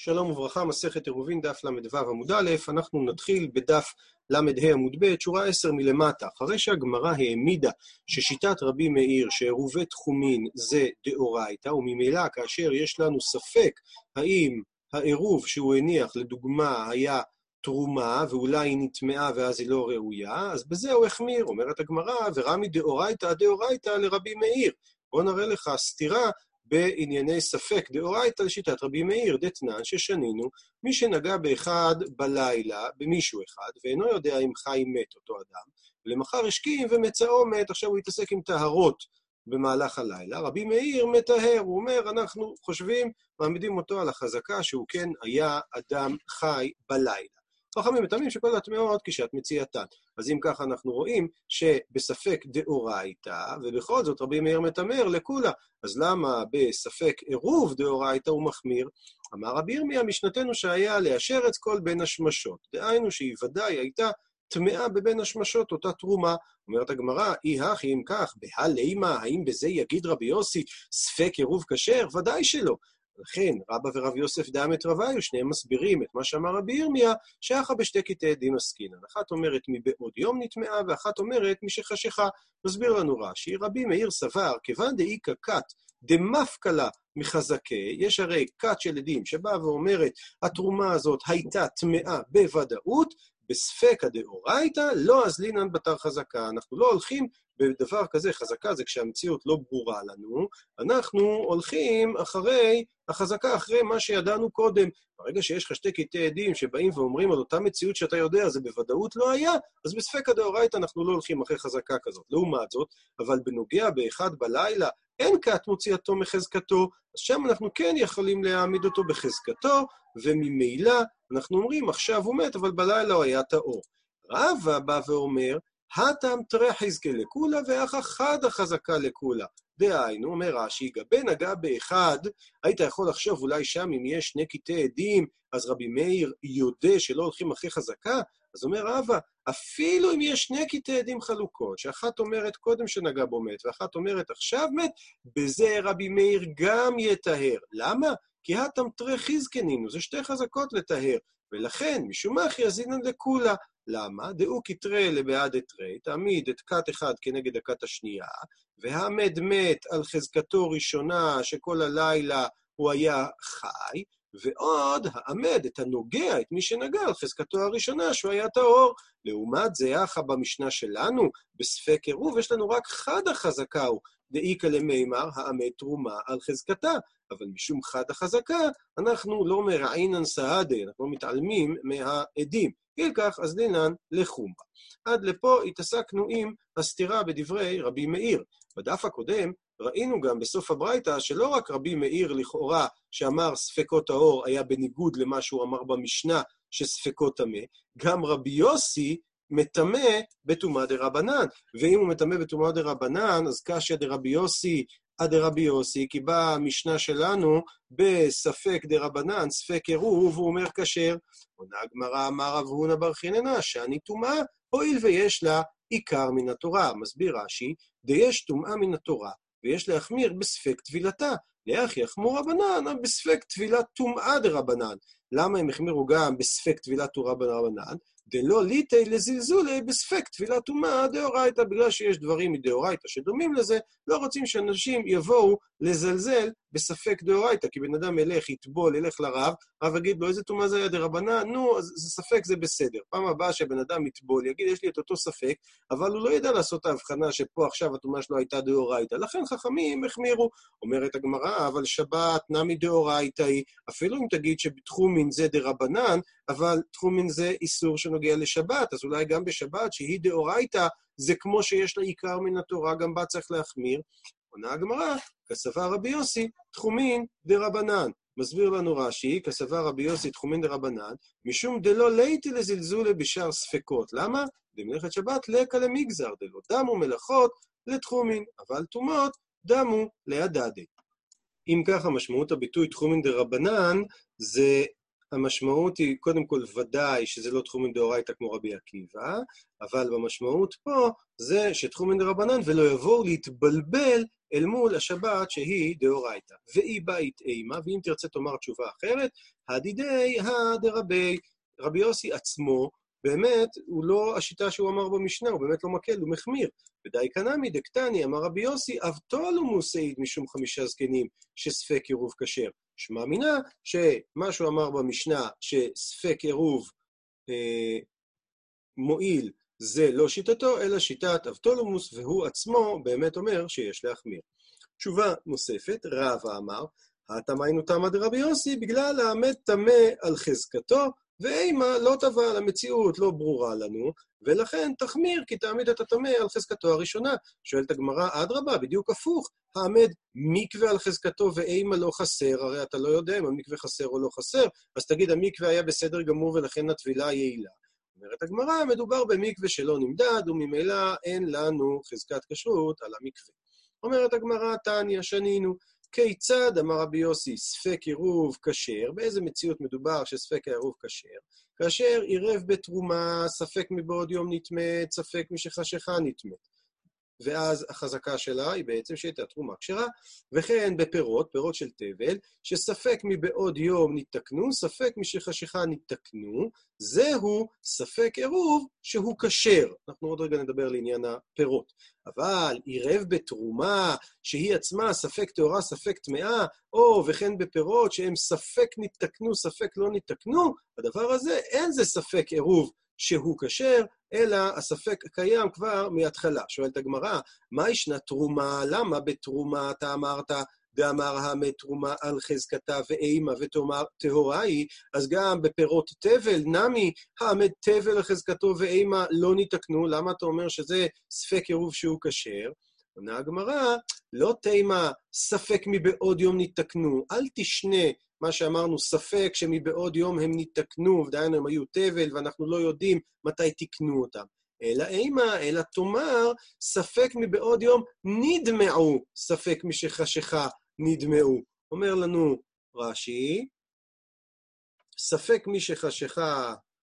שלום וברכה, מסכת עירובין, דף ל"ו עמוד א', אנחנו נתחיל בדף ל"ה עמוד ב', שורה 10 מלמטה. אחרי שהגמרא העמידה ששיטת רבי מאיר שעירובי תחומין זה דאורייתא, וממילא כאשר יש לנו ספק האם העירוב שהוא הניח, לדוגמה, היה תרומה, ואולי היא נטמעה ואז היא לא ראויה, אז בזה הוא החמיר, אומרת הגמרא, ורמי דאורייתא דאורייתא לרבי מאיר. בוא נראה לך סתירה בענייני ספק דאורייתא לשיטת רבי מאיר, דתנן ששנינו, מי שנגע באחד בלילה, במישהו אחד, ואינו יודע אם חי מת אותו אדם, ולמחר השכים ומצאו מת, עכשיו הוא יתעסק עם טהרות במהלך הלילה. רבי מאיר מטהר, הוא אומר, אנחנו חושבים, מעמידים אותו על החזקה שהוא כן היה אדם חי בלילה. חכמים מטעמים שכל הטמעות כשעת מציאתן. אז אם ככה אנחנו רואים שבספק דאורייתא, ובכל זאת רבי מאיר מתמר לכולה. אז למה בספק עירוב דאורייתא הוא מחמיר? אמר רבי ירמיה, משנתנו שהיה לאשר את כל בין השמשות. דהיינו שהיא ודאי הייתה טמאה בבין השמשות, אותה תרומה. אומרת הגמרא, אי הכי אם כך, בהלימה, האם בזה יגיד רבי יוסי ספק עירוב כשר? ודאי שלא. לכן רבא ורב יוסף דאמת רביו, שניהם מסבירים את מה שאמר רבי ירמיה, שאחה בשתי קטעי דין עסקינן. אחת אומרת מבעוד יום נטמעה, ואחת אומרת משחשיכה. מסביר לנו רש"י, רבי מאיר סבר, כיוון דאיכא כת דמפקלה מחזקי, יש הרי כת של עדים שבאה ואומרת, התרומה הזאת הייתה טמאה בוודאות, בספקא דאורייתא, לא אזלינן בתר חזקה. אנחנו לא הולכים בדבר כזה, חזקה זה כשהמציאות לא ברורה לנו, אנחנו הולכים אחרי, החזקה אחרי מה שידענו קודם. ברגע שיש לך שתי קטעי עדים שבאים ואומרים על אותה מציאות שאתה יודע, זה בוודאות לא היה, אז בספקא דאורייתא אנחנו לא הולכים אחרי חזקה כזאת. לעומת זאת, אבל בנוגע באחד בלילה, אין כת מוציאתו מחזקתו, אז שם אנחנו כן יכולים להעמיד אותו בחזקתו, וממילא אנחנו אומרים, עכשיו הוא מת, אבל בלילה הוא היה טהור. רבא בא ואומר, הטם תרא חזקה לכולה ואחא חדא חזקה לכולה. דהיינו, אומר רש"י, גבי נגע באחד, היית יכול לחשוב אולי שם אם יש שני קטעי עדים, אז רבי מאיר יודה שלא הולכים אחרי חזקה? אז אומר רבא, אפילו אם יש שני קטעי עדים חלוקות, שאחת אומרת קודם שנגע בו מת, ואחת אומרת עכשיו מת, בזה רבי מאיר גם יטהר. למה? כי הטם תרא חזקנינו, זה שתי חזקות לטהר. ולכן, משום מה יזינן לכולה. למה? דאו כתרי לבעד אתרי, תעמיד את כת אחד כנגד הכת השנייה, והמד מת על חזקתו ראשונה שכל הלילה הוא היה חי, ועוד העמד את הנוגע, את מי שנגע על חזקתו הראשונה שהוא היה טהור. לעומת זה, אחא במשנה שלנו, בספק עירוב, יש לנו רק חד החזקה הוא, דאיכא למימר, העמד תרומה על חזקתה. אבל משום חד החזקה, אנחנו לא מרעינן סהדה, אנחנו לא מתעלמים מהעדים. אי כך, אז דינן לחומרה. עד לפה התעסקנו עם הסתירה בדברי רבי מאיר. בדף הקודם ראינו גם בסוף הברייתא שלא רק רבי מאיר לכאורה, שאמר ספקות טהור, היה בניגוד למה שהוא אמר במשנה שספקות טמא, גם רבי יוסי מטמא בטומאה דרבנן. ואם הוא מטמא בטומאה דרבנן, אז קשיא דרבי יוסי עד דרבי יוסי, כי באה המשנה שלנו בספק דרבנן, ספק עירוב, הוא אומר כשר. עונה הגמרא, אמר רב הונא בר חיננה, שאני טומאה, הואיל ויש לה עיקר מן התורה. מסביר רש"י, דיש טומאה מן התורה, ויש להחמיר בספק טבילתה. לאח יחמור רבנן, בספק טבילת טומאה דרבנן. למה הם החמירו גם בספק טבילת תורה ברבנן? דלא ליטי לזלזולי בספק טבילת טומאה דאורייתא, בגלל שיש דברים מדאורייתא שדומים לזה, לא רוצים שאנשים יבואו לזלזל בספק דאורייתא, כי בן אדם ילך, יטבול, ילך לרב, הרב יגיד לו, איזה טומאה זה היה דרבנן? נו, אז ספק זה בסדר. פעם הבאה שבן אדם יטבול, יגיד, יש לי את אותו ספק, אבל הוא לא ידע לעשות את ההבחנה שפה עכשיו הטומאה שלו הייתה דאורייתא. לכן חכמים החמירו. אומרת הגמרא, אבל שבת נמי דאורייתא היא, אפילו אם תגיד שבתחומין זה דרבנן, אבל תחומין זה איסור שנוגע לשבת, אז אולי גם בשבת, שהיא דאורייתא, זה כמו שיש לה עיקר מן התורה, גם בה צריך להחמיר. עונה הגמרא, כסבר רבי יוסי, תחומין דרבנן. מסביר לנו רש"י, כסבר רבי יוסי תחומין דרבנן, משום דלא ליתי לזלזולי בשאר ספקות. למה? במלאכת שבת לקה למגזר, דלא דמו מלאכות לתחומין, אבל טומאות דמו להדדי. אם ככה, משמעות הביטוי תחומין דרבנן זה המשמעות היא, קודם כל, ודאי שזה לא תחומין דאורייתא כמו רבי עקיבא, אבל במשמעות פה זה שתחומין דרבנן ולא יבואו להתבלבל אל מול השבת שהיא דאורייתא. ואי בית אימה, ואם תרצה תאמר תשובה אחרת, הדידי הדרבי, רבי יוסי עצמו, באמת, הוא לא השיטה שהוא אמר במשנה, הוא באמת לא מקל, הוא מחמיר. ודי קנמי דקטני, אמר רבי יוסי, אבטולו מוסעיד משום חמישה זקנים, שספק עירוב כשר. שמע מינה שמה שהוא אמר במשנה, שספק עירוב אה, מועיל, זה לא שיטתו, אלא שיטת אבטולומוס, והוא עצמו באמת אומר שיש להחמיר. תשובה נוספת, רבא אמר, התמיינו תמא דרבי יוסי, בגלל העמד טמא על חזקתו, ואימה לא על המציאות, לא ברורה לנו, ולכן תחמיר כי תעמיד את הטמא על חזקתו הראשונה. שואלת הגמרא, אדרבה, בדיוק הפוך, העמד מקווה על חזקתו ואימה לא חסר, הרי אתה לא יודע אם המקווה חסר או לא חסר, אז תגיד, המקווה היה בסדר גמור ולכן הטבילה יעילה. אומרת הגמרא, מדובר במקווה שלא נמדד, וממילא אין לנו חזקת כשרות על המקווה. אומרת הגמרא, תניא, שנינו, כיצד, אמר רבי יוסי, ספק עירוב כשר, באיזה מציאות מדובר שספק העירוב כשר? כאשר עירב בתרומה, ספק מבעוד יום נטמאת, ספק משחשיכה נטמאת. ואז החזקה שלה היא בעצם שהייתה תרומה כשרה. וכן בפירות, פירות של תבל, שספק מבעוד יום ניתקנו, ספק משחשיכה ניתקנו, זהו ספק עירוב שהוא כשר. אנחנו עוד רגע נדבר לעניין הפירות. אבל עירב בתרומה, שהיא עצמה ספק טהורה, ספק טמאה, או וכן בפירות שהם ספק ניתקנו, ספק לא ניתקנו, הדבר הזה אין זה ספק עירוב שהוא כשר, אלא הספק קיים כבר מההתחלה. שואלת הגמרא, מה ישנה תרומה? למה בתרומה אתה אמרת, דאמר המת תרומה על חזקתה ואימה ותאמר טהורה היא, אז גם בפירות תבל, נמי, המת תבל על חזקתו ואימה לא ניתקנו, למה אתה אומר שזה ספק עירוב שהוא כשר? עונה הגמרא, לא תימה ספק מבעוד יום ניתקנו, אל תשנה מה שאמרנו, ספק שמבעוד יום הם ניתקנו, ודהיינו הם היו תבל, ואנחנו לא יודעים מתי תיקנו אותם. אלא אימה, אלא תאמר, ספק מבעוד יום נדמעו, ספק משחשיכה נדמעו. אומר לנו רש"י, ספק משחשיכה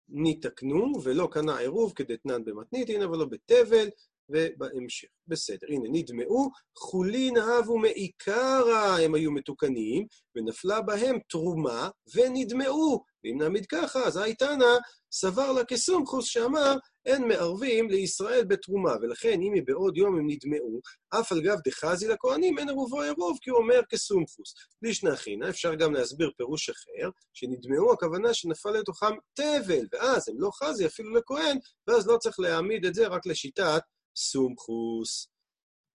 ניתקנו, ולא קנה עירוב כדתנן במתניתין, אבל לא בתבל, ובהמשך. בסדר, הנה, נדמעו, חולין אהבו מעיקרא, הם היו מתוקנים, ונפלה בהם תרומה, ונדמעו. ואם נעמיד ככה, אז הייתנא סבר לה כסומכוס שאמר, אין מערבים לישראל בתרומה, ולכן אם היא בעוד יום הם נדמעו, אף על גב דחזי לכהנים אין ערובו ערוב, כי הוא אומר כסומכוס. לישנא חינא, אפשר גם להסביר פירוש אחר, שנדמעו הכוונה שנפל לתוכם תבל, ואז הם לא חזי אפילו לכהן, ואז לא צריך להעמיד את זה רק לשיטת סומכוס.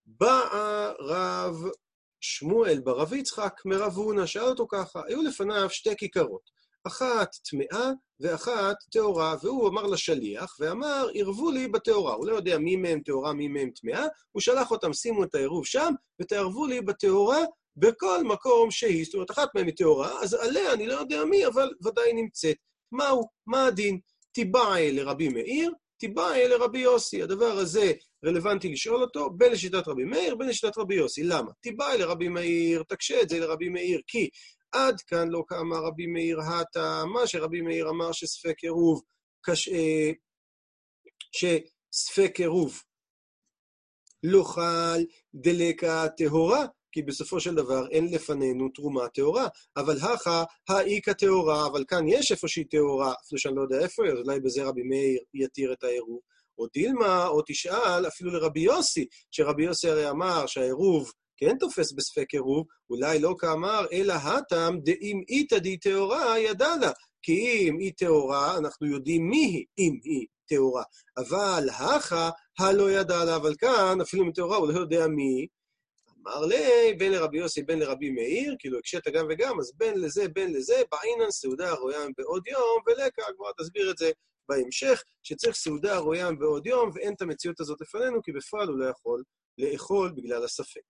בא רב שמואל ברב יצחק מרב הונא, שאל אותו ככה, היו לפניו שתי כיכרות, אחת טמאה ואחת טהורה, והוא אמר לשליח, ואמר, ערבו לי בטהורה. הוא לא יודע מי מהם טהורה, מי מהם טמאה, הוא שלח אותם, שימו את העירוב שם, ותערבו לי בטהורה בכל מקום שהיא. זאת אומרת, אחת מהם היא טהורה, אז עליה אני לא יודע מי, אבל ודאי נמצאת. מהו? מה הדין? תיבעי לרבי מאיר, תיבעי לרבי יוסי. הדבר הזה רלוונטי לשאול אותו בין לשיטת רבי מאיר, בין לשיטת רבי יוסי. למה? תיבעי לרבי מאיר, תקשה את זה לרבי מאיר, כי עד כאן לא קמה רבי מאיר הטה, מה שרבי מאיר אמר שספק עירוב, קש... אה, שספק עירוב לא חל דלקה טהורה, כי בסופו של דבר אין לפנינו תרומה טהורה. אבל הכה, האיכא טהורה, אבל כאן יש איפושהי טהורה, אפילו שאני לא יודע איפה היא, אז אולי בזה רבי מאיר יתיר את העירוב. או דילמה, או תשאל אפילו לרבי יוסי, שרבי יוסי הרי אמר שהעירוב כן תופס בספק עירוב, אולי לא כאמר, אלא הטם דאם איתא די טהורה ידע לה. כי אם היא טהורה, אנחנו יודעים מי היא, אם היא טהורה. אבל הכה, הלא ידע לה, אבל כאן, אפילו אם היא טהורה, הוא לא יודע מי. אמר לי, בין לרבי יוסי, בין לרבי מאיר, כאילו הקשית גם וגם, אז בין לזה, בין לזה, בעינן סעודה רוים בעוד יום, ולקה, הגמרא תסביר את זה בהמשך, שצריך סעודה רוים בעוד יום, ואין את המציאות הזאת לפנינו, כי בפועל הוא לא יכול לאכול בגלל הספק.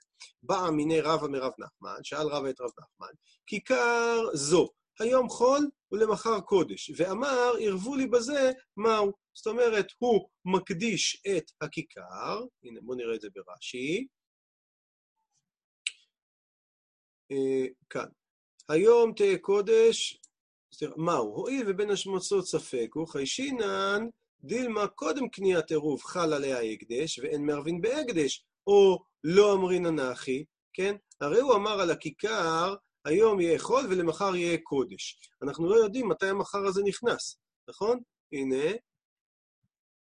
באה מיני רבא מרב נחמן, שאל רבא את רב נחמן, כיכר זו, היום חול ולמחר קודש, ואמר, ערבו לי בזה מהו. זאת אומרת, הוא מקדיש את הכיכר, הנה בואו נראה את זה ברש"י, אה, כאן. היום תהיה קודש מהו? הואיל ובין השמצות ספק הוא חיישינן דילמה קודם קניית עירוב חל עליה הקדש ואין מערבין בהקדש, או לא אמרינא נחי, כן? הרי הוא אמר על הכיכר, היום יהיה חול ולמחר יהיה קודש. אנחנו לא יודעים מתי המחר הזה נכנס, נכון? הנה,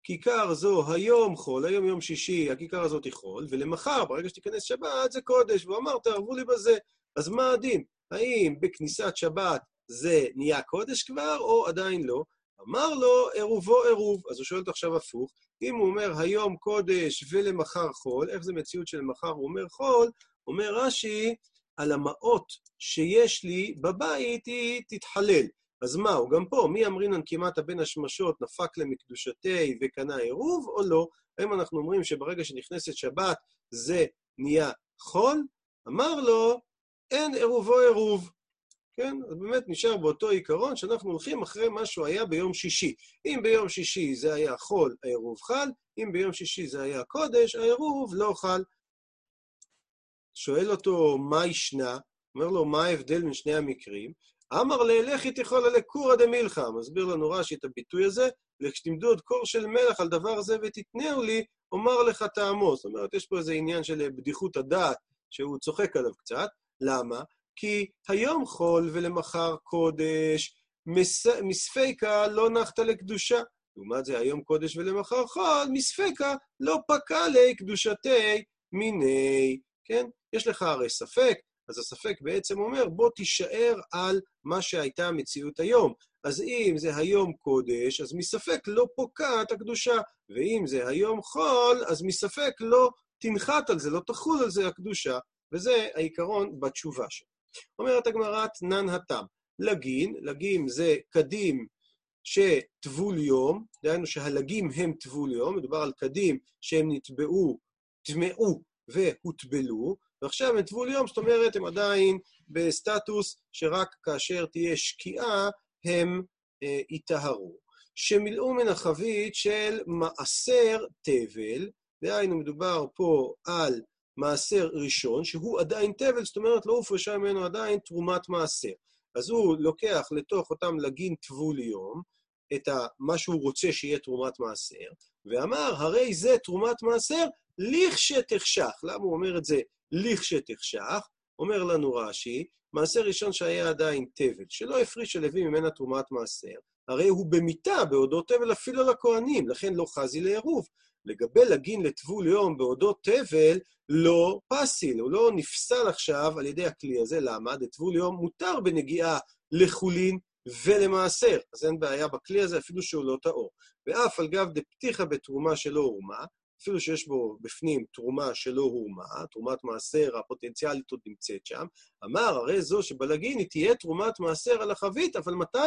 כיכר זו היום חול, היום יום שישי, הכיכר הזאת היא חול, ולמחר, ברגע שתיכנס שבת, זה קודש. והוא אמר, תערבו לי בזה. אז מה הדין? האם בכניסת שבת זה נהיה קודש כבר, או עדיין לא? אמר לו, עירובו עירוב. אז הוא שואל אותו עכשיו הפוך, אם הוא אומר היום קודש ולמחר חול, איך זה מציאות שלמחר הוא אומר חול? אומר רש"י, על המעות שיש לי בבית היא תתחלל. אז מה, הוא גם פה, מי אמרינן כמעט בין השמשות נפק למקדושתי וקנה עירוב או לא? האם אנחנו אומרים שברגע שנכנסת שבת זה נהיה חול? אמר לו, אין עירובו עירוב. כן? אז באמת נשאר באותו עיקרון שאנחנו הולכים אחרי מה שהוא היה ביום שישי. אם ביום שישי זה היה חול, העירוב חל, אם ביום שישי זה היה קודש, העירוב לא חל. שואל אותו, מה ישנה? אומר לו, מה ההבדל בין שני המקרים? אמר ללכי תכולה לקורא דמילכה. מסביר לנו רש"י את הביטוי הזה, וכשתמדו עוד קור של מלח על דבר זה ותתנהו לי, אומר לך טעמו. זאת אומרת, יש פה איזה עניין של בדיחות הדעת, שהוא צוחק עליו קצת. למה? כי היום חול ולמחר קודש, מס... מספיקה לא נחת לקדושה. לעומת זה, היום קודש ולמחר חול, מספיקה לא פקע לי קדושתי מיני. כן? יש לך הרי ספק, אז הספק בעצם אומר, בוא תישאר על מה שהייתה המציאות היום. אז אם זה היום קודש, אז מספק לא פוקעת הקדושה, ואם זה היום חול, אז מספק לא תנחת על זה, לא תחול על זה הקדושה, וזה העיקרון בתשובה שלו. אומרת הגמרא, תנן התם. לגין, לגים זה קדים שטבול יום, דהיינו שהלגים הם טבול יום, מדובר על קדים שהם נטבעו, טמאו והוטבלו, ועכשיו הם טבול יום, זאת אומרת, הם עדיין בסטטוס שרק כאשר תהיה שקיעה הם אה, יטהרו. שמילאו מן החבית של מעשר תבל, דהיינו מדובר פה על מעשר ראשון, שהוא עדיין תבל, זאת אומרת לא הופרשה ממנו עדיין תרומת מעשר. אז הוא לוקח לתוך אותם לגין טבול יום, את מה שהוא רוצה שיהיה תרומת מעשר, ואמר, הרי זה תרומת מעשר לכשתחשך. למה הוא אומר את זה לכשתחשך? אומר לנו רש"י, מעשר ראשון שהיה עדיין תבל, שלא הפריש הלוי ממנה תרומת מעשר, הרי הוא במיתה בעודו תבל אפילו לכהנים, לכן לא חזי לעירוב. לגבי לגין לטבול יום בעודו תבל, לא פסיל, הוא לא נפסל עכשיו על ידי הכלי הזה. למה? דטבול יום מותר בנגיעה לחולין ולמעשר. אז אין בעיה בכלי הזה, אפילו שהוא לא טהור. ואף על גב דפתיחה בתרומה שלא הורמה, אפילו שיש בו בפנים תרומה שלא הורמה, תרומת מעשר הפוטנציאלית עוד נמצאת שם, אמר, הרי זו שבלגין היא תהיה תרומת מעשר על החבית, אבל מתי?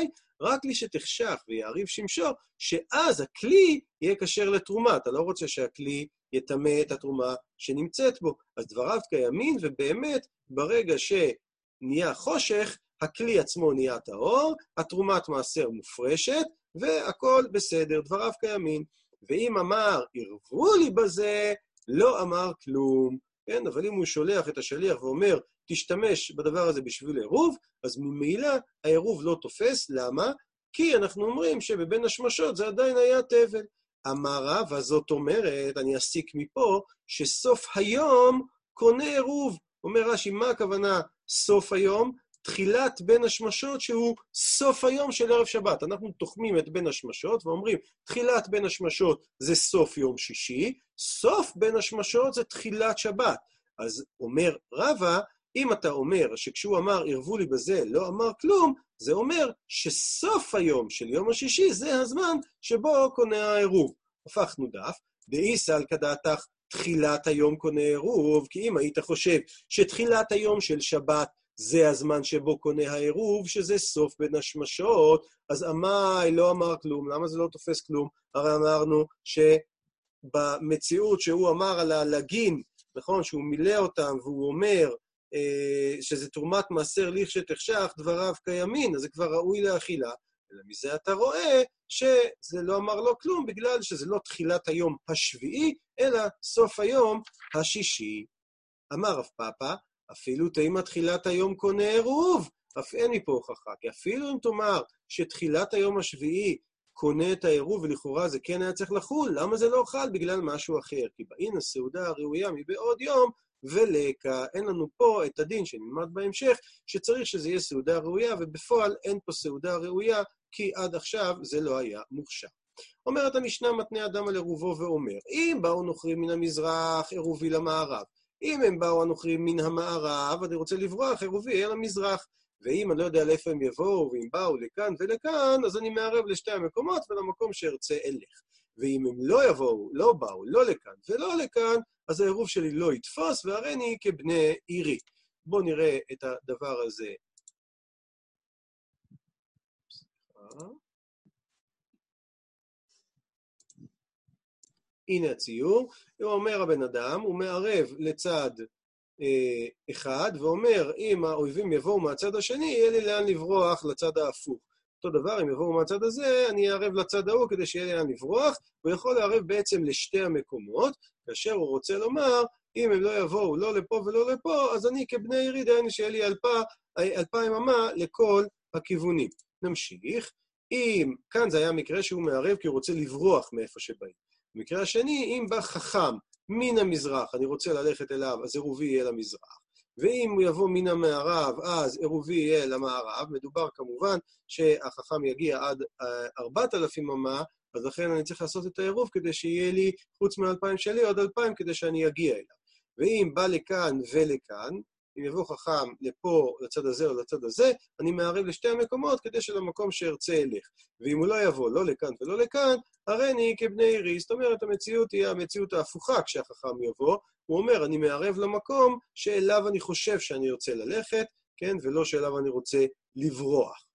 רק לי שתחשך ויעריב שמשו, שאז הכלי יהיה כשר לתרומה. אתה לא רוצה שהכלי יטמא את התרומה שנמצאת בו. אז דבריו קיימים, ובאמת, ברגע שנהיה חושך, הכלי עצמו נהיה טהור, התרומת מעשר מופרשת, והכול בסדר, דבריו קיימים. ואם אמר, ערבו לי בזה, לא אמר כלום. כן, אבל אם הוא שולח את השליח ואומר, תשתמש בדבר הזה בשביל עירוב, אז ממילא העירוב לא תופס. למה? כי אנחנו אומרים שבבין השמשות זה עדיין היה תבל. אמר רבא, הזאת אומרת, אני אסיק מפה, שסוף היום קונה עירוב. אומר רש"י, מה הכוונה סוף היום? תחילת בין השמשות שהוא סוף היום של ערב שבת. אנחנו תוחמים את בין השמשות ואומרים, תחילת בין השמשות זה סוף יום שישי, סוף בין השמשות זה תחילת שבת. אז אומר רבא, אם אתה אומר שכשהוא אמר, ערבו לי בזה, לא אמר כלום, זה אומר שסוף היום של יום השישי זה הזמן שבו קונה העירוב. הפכנו דף, דאיסא על כדעתך תחילת היום קונה עירוב, כי אם היית חושב שתחילת היום של שבת זה הזמן שבו קונה העירוב, שזה סוף בין השמשות, אז עמאי לא אמר כלום. למה זה לא תופס כלום? הרי אמרנו שבמציאות שהוא אמר על הלגין, נכון, שהוא מילא אותם והוא אומר אה, שזה תרומת מעשר לכשתחשך, דבריו קיימין, אז זה כבר ראוי לאכילה. אלא מזה אתה רואה שזה לא אמר לו כלום, בגלל שזה לא תחילת היום השביעי, אלא סוף היום השישי. אמר רב פאפא, אפילו תימא תחילת היום קונה עירוב, אף אין מפה הוכחה, כי אפילו אם תאמר שתחילת היום השביעי קונה את העירוב, ולכאורה זה כן היה צריך לחול, למה זה לא חל? בגלל משהו אחר. כי באין הסעודה הראויה מבעוד יום, ולקה, אין לנו פה את הדין שנלמד בהמשך, שצריך שזה יהיה סעודה ראויה, ובפועל אין פה סעודה ראויה, כי עד עכשיו זה לא היה מוכשר. אומרת המשנה מתנה אדם על עירובו ואומר, אם באו נוכרים מן המזרח, עירובי למערב. אם הם באו הנוכרים מן המערב, אני רוצה לברוח, עירובי אל המזרח. ואם אני לא יודע לאיפה הם יבואו, ואם באו לכאן ולכאן, אז אני מערב לשתי המקומות ולמקום שארצה אלך. ואם הם לא יבואו, לא באו, לא לכאן ולא לכאן, אז העירוב שלי לא יתפוס, והריני כבני עירי. בואו נראה את הדבר הזה. הנה הציור, הוא אומר הבן אדם, הוא מערב לצד אה, אחד, ואומר, אם האויבים יבואו מהצד השני, יהיה לי לאן לברוח לצד ההפוך. אותו דבר, אם יבואו מהצד הזה, אני אערב לצד ההוא כדי שיהיה לי לאן לברוח, הוא יכול לערב בעצם לשתי המקומות, כאשר הוא רוצה לומר, אם הם לא יבואו לא לפה ולא לפה, אז אני כבני עירי, דהיינו שיהיה לי אלפה, אלפיים אמה לכל הכיוונים. נמשיך. אם, כאן זה היה מקרה שהוא מערב כי הוא רוצה לברוח מאיפה שבאים. במקרה השני, אם בא חכם מן המזרח, אני רוצה ללכת אליו, אז עירובי יהיה למזרח. ואם הוא יבוא מן המערב, אז עירובי יהיה למערב. מדובר כמובן שהחכם יגיע עד 4,000 אמה, אז לכן אני צריך לעשות את העירוב כדי שיהיה לי, חוץ מ-2,000 שלי, עוד 2,000 כדי שאני אגיע אליו. ואם בא לכאן ולכאן, אם יבוא חכם לפה, לצד הזה או לצד הזה, אני מערב לשתי המקומות כדי שלמקום שארצה אלך. ואם הוא לא יבוא לא לכאן ולא לכאן, הריני כבני עירי. זאת אומרת, המציאות היא המציאות ההפוכה כשהחכם יבוא. הוא אומר, אני מערב למקום שאליו אני חושב שאני רוצה ללכת, כן, ולא שאליו אני רוצה לברוח.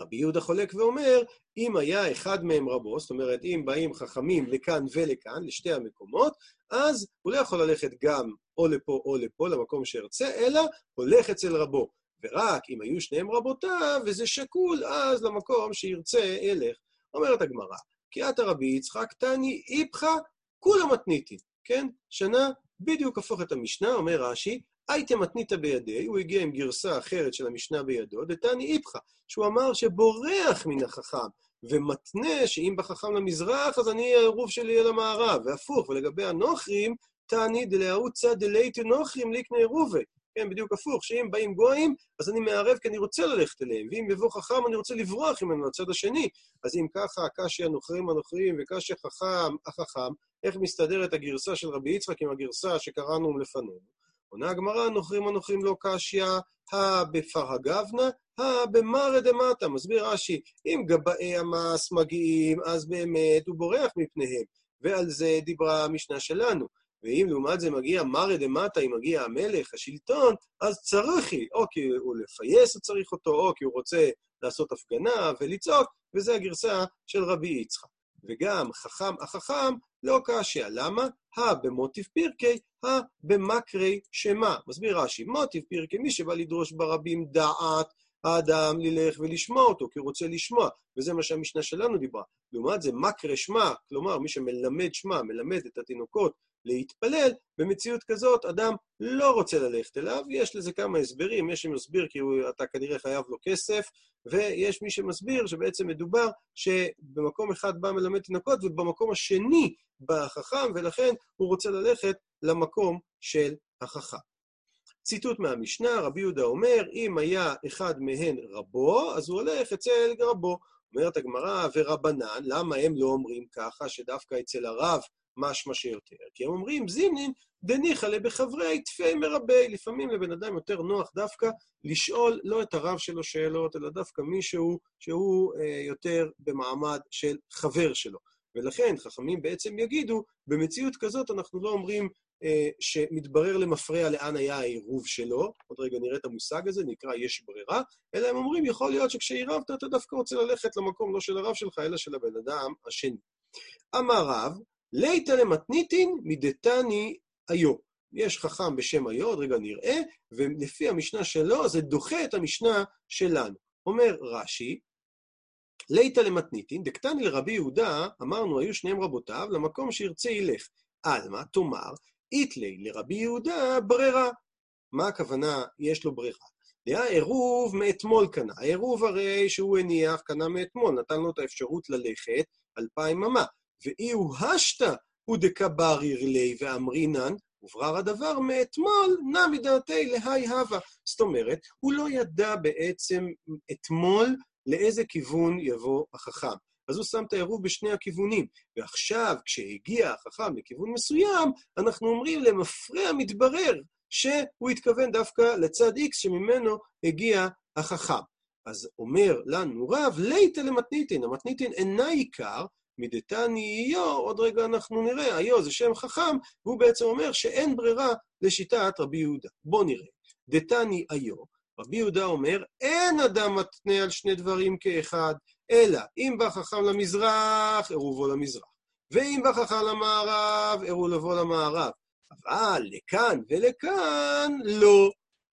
רבי יהודה חולק ואומר, אם היה אחד מהם רבו, זאת אומרת, אם באים חכמים לכאן ולכאן, לשתי המקומות, אז הוא לא יכול ללכת גם או לפה או לפה, למקום שארצה, אלא הולך אצל רבו. ורק אם היו שניהם רבותיו, וזה שקול, אז למקום שירצה ילך. אומרת הגמרא, כי אתה רבי יצחק תני איפכא כולה מתניתין, כן? שנה בדיוק הפוך את המשנה, אומר רש"י, הייתם מתנית בידי, הוא הגיע עם גרסה אחרת של המשנה בידו, דתני איפכא, שהוא אמר שבורח מן החכם, ומתנה שאם בחכם למזרח, אז אני, העירוב שלי אל המערב, והפוך, ולגבי הנוכרים, תעני דלהאוצה דלייטו נוכרים ליקנה עירובי. כן, בדיוק הפוך, שאם באים גויים, אז אני מערב כי אני רוצה ללכת אליהם, ואם יבוא חכם, אני רוצה לברוח ממנו לצד השני. אז אם ככה, קשי הנוכרים הנוכרים וקשי חכם החכם, איך מסתדרת הגרסה של רבי יצחק עם הגרסה שקראנו לפנינו? עונה הגמרא, נוכרים הנוכרים לא קשיא, הא בפרגבנה, הא במרא דמטה. מסביר רש"י, אם גבאי המס מגיעים, אז באמת הוא בורח מפניהם. ועל זה דיברה המשנה שלנו. ואם לעומת זה מגיע מרא דמטה, אם מגיע המלך, השלטון, אז צריכי, או כי הוא לפייס הוא צריך אותו, או כי הוא רוצה לעשות הפגנה ולצעוק, וזו הגרסה של רבי יצחק. וגם חכם החכם לא קשיא. למה? הא במוטיב פירקי, הא במקרי שמה. מסביר רש"י, מוטיב פירקי, מי שבא לדרוש ברבים דעת, האדם ללך ולשמוע אותו, כי הוא רוצה לשמוע, וזה מה שהמשנה שלנו דיברה. לעומת זה, מקרה שמע, כלומר, מי שמלמד שמע, מלמד את התינוקות להתפלל, במציאות כזאת אדם לא רוצה ללכת אליו, יש לזה כמה הסברים, יש שמסביר כי הוא, אתה כנראה חייב לו כסף, ויש מי שמסביר שבעצם מדובר שבמקום אחד בא מלמד תינוקות ובמקום השני בא החכם, ולכן הוא רוצה ללכת למקום של החכם. ציטוט מהמשנה, רבי יהודה אומר, אם היה אחד מהן רבו, אז הוא הולך אצל רבו. אומרת הגמרא, ורבנן, למה הם לא אומרים ככה, שדווקא אצל הרב משמע שיותר? כי הם אומרים, זימנין דניחא לבחברי תפי מרבי. לפעמים לבן אדם יותר נוח דווקא לשאול לא את הרב שלו שאלות, אלא דווקא מישהו שהוא אה, יותר במעמד של חבר שלו. ולכן חכמים בעצם יגידו, במציאות כזאת אנחנו לא אומרים שמתברר למפרע לאן היה העירוב שלו, עוד רגע נראה את המושג הזה, נקרא יש ברירה, אלא הם אומרים, יכול להיות שכשעירבת אתה דווקא רוצה ללכת למקום לא של הרב שלך, אלא של הבן אדם השני. אמר רב, ליתא למתניתין מדתני היו. יש חכם בשם היו, עוד רגע נראה, ולפי המשנה שלו זה דוחה את המשנה שלנו. אומר רש"י, ליתא למתניתין, דקתני לרבי יהודה, אמרנו, היו שניהם רבותיו, למקום שירצה ילך. עלמא, תאמר, איתלי לרבי יהודה ברירה. מה הכוונה יש לו ברירה? דעה עירוב מאתמול קנה. העירוב הרי שהוא הניח קנה מאתמול, נתן לו את האפשרות ללכת אלפיים אמה. ואי הוא השתא הוא דקבריר לי ואמרינן, וברר הדבר מאתמול, נע מדעתי להי הווה. זאת אומרת, הוא לא ידע בעצם אתמול לאיזה כיוון יבוא החכם. אז הוא שם את העירוב בשני הכיוונים. ועכשיו, כשהגיע החכם לכיוון מסוים, אנחנו אומרים למפרע מתברר שהוא התכוון דווקא לצד X שממנו הגיע החכם. אז אומר לנו רב, ליתא למתניתין, המתניתין אינה עיקר, מדתני איו, עוד רגע אנחנו נראה, איו זה שם חכם, והוא בעצם אומר שאין ברירה לשיטת רבי יהודה. בואו נראה. דתני איו, רבי יהודה אומר, אין אדם מתנה על שני דברים כאחד, אלא אם בא חכם למזרח, עירובו למזרח. ואם בא חכם למערב, עירובו למערב. אבל לכאן ולכאן לא.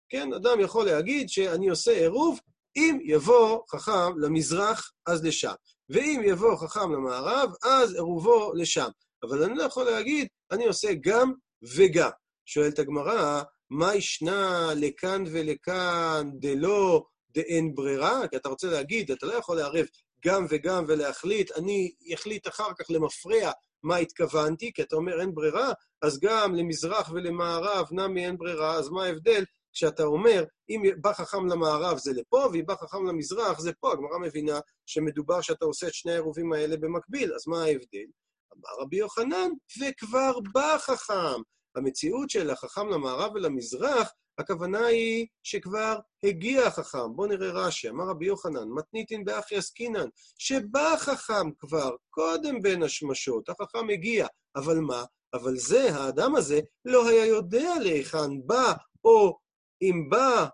כן, אדם יכול להגיד שאני עושה עירוב, אם יבוא חכם למזרח, אז לשם. ואם יבוא חכם למערב, אז עירובו לשם. אבל אני לא יכול להגיד, אני עושה גם וגם. שואלת הגמרא, מה ישנה לכאן ולכאן דלא דאין ברירה? כי אתה רוצה להגיד, אתה לא יכול לערב גם וגם ולהחליט, אני אחליט אחר כך למפרע מה התכוונתי, כי אתה אומר אין ברירה, אז גם למזרח ולמערב נמי אין ברירה, אז מה ההבדל כשאתה אומר, אם בא חכם למערב זה לפה, ואם בא חכם למזרח זה פה, הגמרא מבינה שמדובר שאתה עושה את שני העירובים האלה במקביל, אז מה ההבדל? אמר רבי יוחנן, וכבר בא חכם. המציאות של החכם למערב ולמזרח, הכוונה היא שכבר הגיע החכם. בואו נראה רש"י, אמר רבי יוחנן, מתניתין באחי עסקינן, שבא החכם כבר קודם בין השמשות, החכם הגיע, אבל מה? אבל זה, האדם הזה, לא היה יודע להיכן בא, או אם בא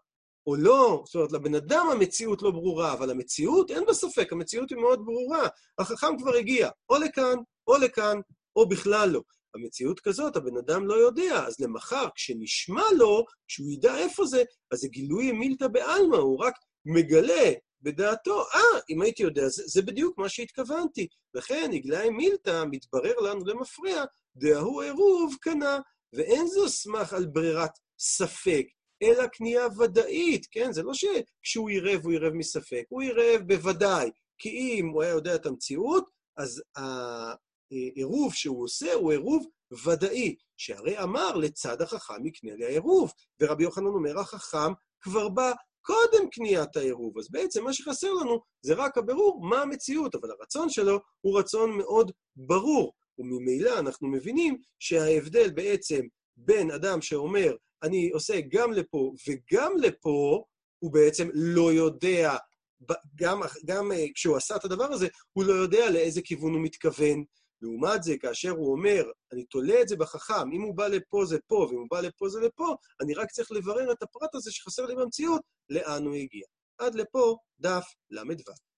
או לא, זאת אומרת, לבן אדם המציאות לא ברורה, אבל המציאות, אין בה ספק, המציאות היא מאוד ברורה. החכם כבר הגיע, או לכאן, או לכאן, או בכלל לא. במציאות כזאת הבן אדם לא יודע, אז למחר, כשנשמע לו, כשהוא ידע איפה זה, אז זה גילוי מילתא בעלמא, הוא רק מגלה בדעתו, אה, ah, אם הייתי יודע, זה, זה בדיוק מה שהתכוונתי. לכן, הגלאי מילתא, מתברר לנו למפרע, דהוא עירוב קנה, ואין זו סמך על ברירת ספק, אלא קנייה ודאית, כן? זה לא שכשהוא עירב, הוא עירב מספק, הוא עירב בוודאי, כי אם הוא היה יודע את המציאות, אז העירוב שהוא עושה הוא עירוב ודאי, שהרי אמר לצד החכם יקנה לי העירוב, ורבי יוחנן אומר, החכם כבר בא קודם קניית העירוב. אז בעצם מה שחסר לנו זה רק הבירור מה המציאות, אבל הרצון שלו הוא רצון מאוד ברור, וממילא אנחנו מבינים שההבדל בעצם בין אדם שאומר, אני עושה גם לפה וגם לפה, הוא בעצם לא יודע, גם, גם אה, כשהוא עשה את הדבר הזה, הוא לא יודע לאיזה כיוון הוא מתכוון. לעומת זה, כאשר הוא אומר, אני תולה את זה בחכם, אם הוא בא לפה זה פה, ואם הוא בא לפה זה לפה, אני רק צריך לברר את הפרט הזה שחסר לי במציאות, לאן הוא הגיע. עד לפה, דף ל"ו.